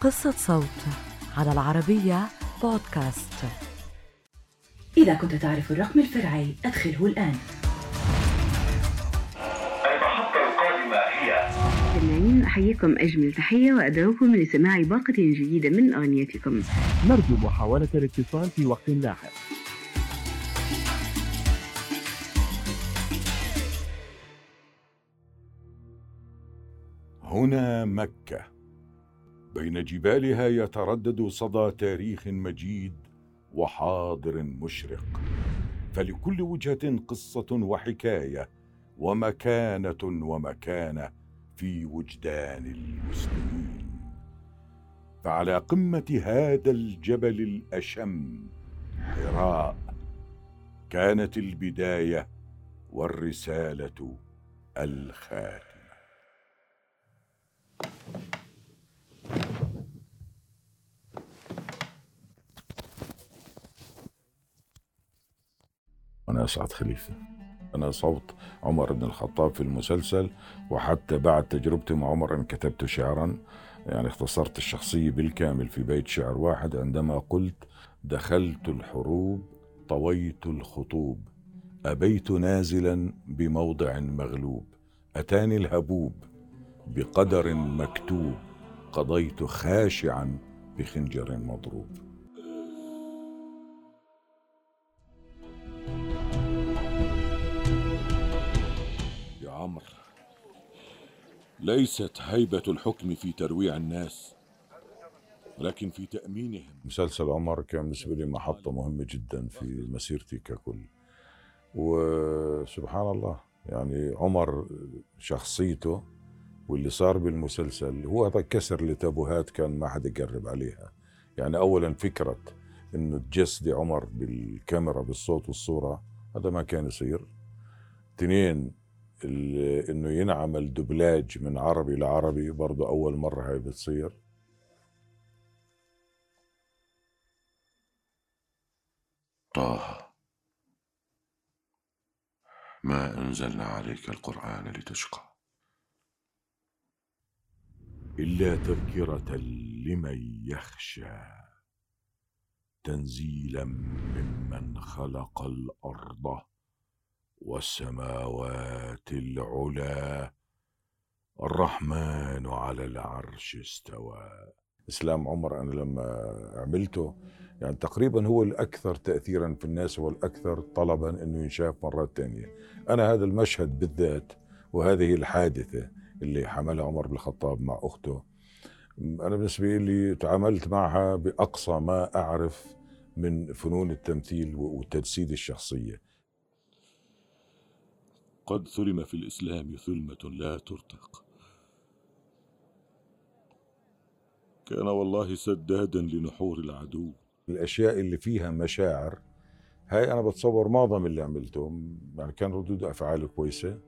قصة صوت على العربية بودكاست. إذا كنت تعرف الرقم الفرعي أدخله الآن. المحطة القادمة هي أحييكم أجمل تحية وأدعوكم لسماع باقة جديدة من أغنيتكم. نرجو محاولة الاتصال في وقت لاحق. هنا مكة. بين جبالها يتردد صدى تاريخ مجيد وحاضر مشرق. فلكل وجهة قصة وحكاية ومكانة ومكانة في وجدان المسلمين. فعلى قمة هذا الجبل الأشم حراء كانت البداية والرسالة الخاتمة. أنا أسعد خليفة. أنا صوت عمر بن الخطاب في المسلسل وحتى بعد تجربتي مع عمر أن كتبت شعرا يعني اختصرت الشخصية بالكامل في بيت شعر واحد عندما قلت دخلت الحروب طويت الخطوب أبيت نازلا بموضع مغلوب أتاني الهبوب بقدر مكتوب قضيت خاشعا بخنجر مضروب. ليست هيبة الحكم في ترويع الناس ولكن في تأمينهم. مسلسل عمر كان بالنسبة لي محطة مهمة جدا في مسيرتي ككل. وسبحان الله يعني عمر شخصيته واللي صار بالمسلسل هو كسر لتابوهات كان ما حدا يقرب عليها. يعني أولا فكرة إنه تجسدي عمر بالكاميرا بالصوت والصورة هذا ما كان يصير. اثنين إنه ينعمل دبلاج من عربي لعربي برضه أول مرة هاي بتصير. طه ما أنزلنا عليك القرآن لتشقى. إلا تذكرة لمن يخشى تنزيلا ممن خلق الأرض. والسماوات العلى الرحمن على العرش استوى. إسلام عمر أنا لما عملته يعني تقريبا هو الأكثر تأثيرا في الناس هو الأكثر طلبا أنه ينشاف مرات تانية. أنا هذا المشهد بالذات وهذه الحادثة اللي حملها عمر بن الخطاب مع أخته أنا بالنسبة لي تعاملت معها بأقصى ما أعرف من فنون التمثيل وتجسيد الشخصية. قد ثلم في الإسلام ثلمة لا ترتق. كان والله سدادا لنحور العدو. الأشياء اللي فيها مشاعر هاي أنا بتصور معظم اللي عملته يعني كان ردود أفعاله كويسة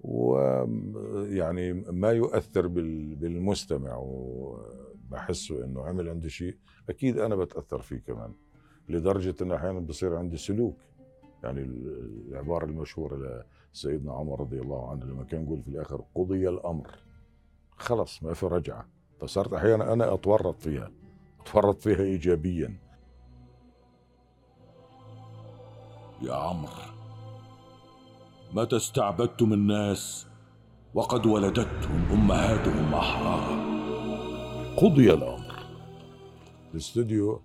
ويعني ما يؤثر بال- بالمستمع وبحسه إنه عمل عندي شيء. أكيد أنا بتأثر فيه كمان لدرجة إنه أحيانا بصير عندي سلوك يعني ال- العبارة المشهورة لسيدنا عمر رضي الله عنه لما كان يقول في الآخر قضي الأمر. خلص ما في رجعة. فصرت أحيانا أنا أتورط فيها أتورط فيها ايجابيا. يا عمرو متى استعبدتم الناس وقد ولدتهم أمهاتهم أحرارا؟ قضي الأمر. الاستوديو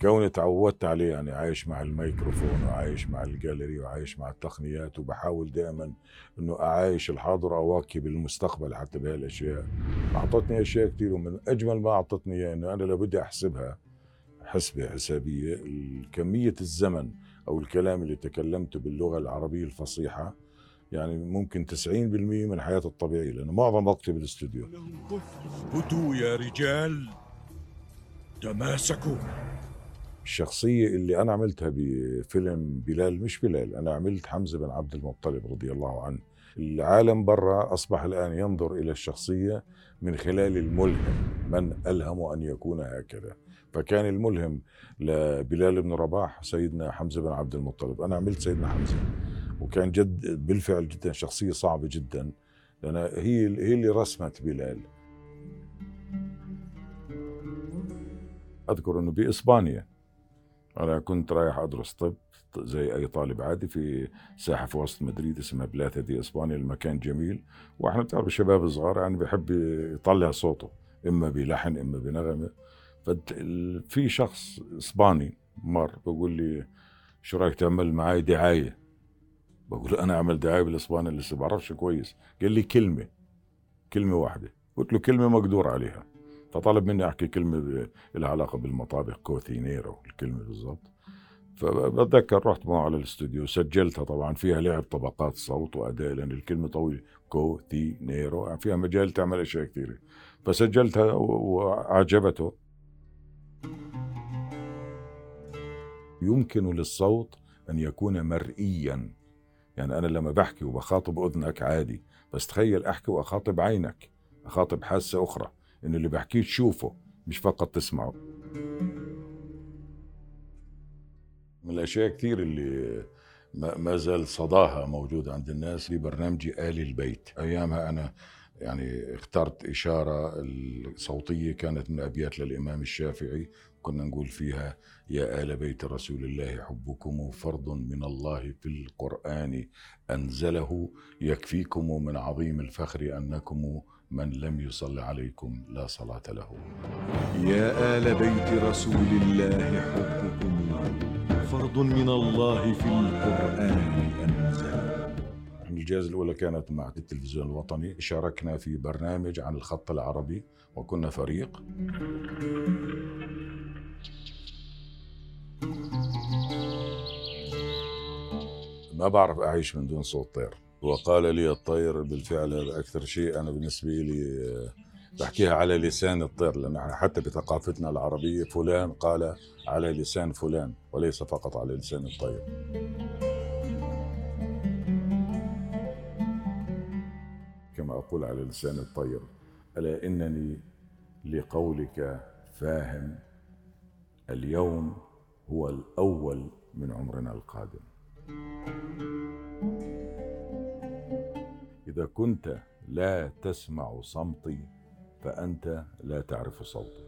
كوني تعودت عليه يعني عايش مع الميكروفون وعايش مع الجاليري وعايش مع التقنيات وبحاول دائما إنه أعايش الحاضر واواكب المستقبل حتى بهالأشياء. أعطتني أشياء كثير ومن أجمل ما أعطتني اياه إنه أنا لو بدي أحسبها حسبة حسابية. كمية الزمن أو الكلام اللي تكلمته باللغة العربية الفصيحة يعني ممكن 90% من حياتي الطبيعية لأنه معظم وقتي بالاستوديو هدوا يا رجال. تماسكوا. الشخصية اللي أنا عملتها بفيلم بلال مش بلال أنا عملت حمزة بن عبد المطلب رضي الله عنه. العالم برا أصبح الآن ينظر إلى الشخصية من خلال الملهم من ألهم أن يكون هكذا. فكان الملهم لبلال بن رباح سيدنا حمزة بن عبد المطلب. أنا عملت سيدنا حمزة وكان جد بالفعل جدا شخصية صعبة جدا. لأن هي هي اللي رسمت بلال. أذكر إنه بإسبانيا. أنا كنت رايح أدرس طب زي أي طالب عادي في ساحة في وسط مدريد اسمها بلاثا دي إسبانيا المكان جميل. وإحنا بتعرف الشباب صغار يعني بحب يطلع صوته إما بلحن إما بنغمه ففي شخص إسباني مر بقول لي شو رأيك تعمل معي دعاية؟ بقول أنا أعمل دعاية بالإسباني لسه بعرفش كويس. قال لي كلمة. كلمة واحدة. قلت له كلمة مقدور عليها. فطلب مني أحكي كلمة لها علاقة بالمطابخ cocinero الكلمة بالضبط. فبتذكر رحت معه على الاستوديو سجلتها طبعا فيها لعب طبقات صوت وأداء لأن الكلمة طويلة. cocinero يعني فيها مجال تعمل أشياء كثيرة. فسجلتها وعجبته يمكن للصوت أن يكون مرئيا. يعني أنا لما بحكي وبخاطب أذنك عادي بس تخيل أحكي وأخاطب عينك أخاطب حاسة أخرى. انه اللي بحكيه تشوفه مش فقط تسمعه. من الأشياء كثير اللي ما زال صداها موجود عند الناس لبرنامجي آل البيت. أيامها أنا يعني اخترت إشارة الصوتيه كانت من أبيات للإمام الشافعي. كنا نقول فيها يا آل بيت رسول الله حبكم فرض من الله في القرآن أنزله. يكفيكم من عظيم الفخر أنكم من لم يصل عليكم لا صلاة له. يا آل بيت رسول الله حبكم فرض من الله في القرآن أنزل الجائزة الأولى كانت مع التلفزيون الوطني شاركنا في برنامج عن الخط العربي وكنا فريق. ما بعرف أعيش من دون صوت طير. وقال لي الطير بالفعل هذا أكثر شيء أنا بالنسبة لي آه، بحكيها على لسان الطير لأن حتى بثقافتنا العربية فلان قال على لسان فلان وليس فقط على لسان الطير. كما أقول على لسان الطير ألا إنني لقولك فاهم اليوم هو الأول من عمرنا القادم. إذا كنت لا تسمع صمتي فأنت لا تعرف صوتي.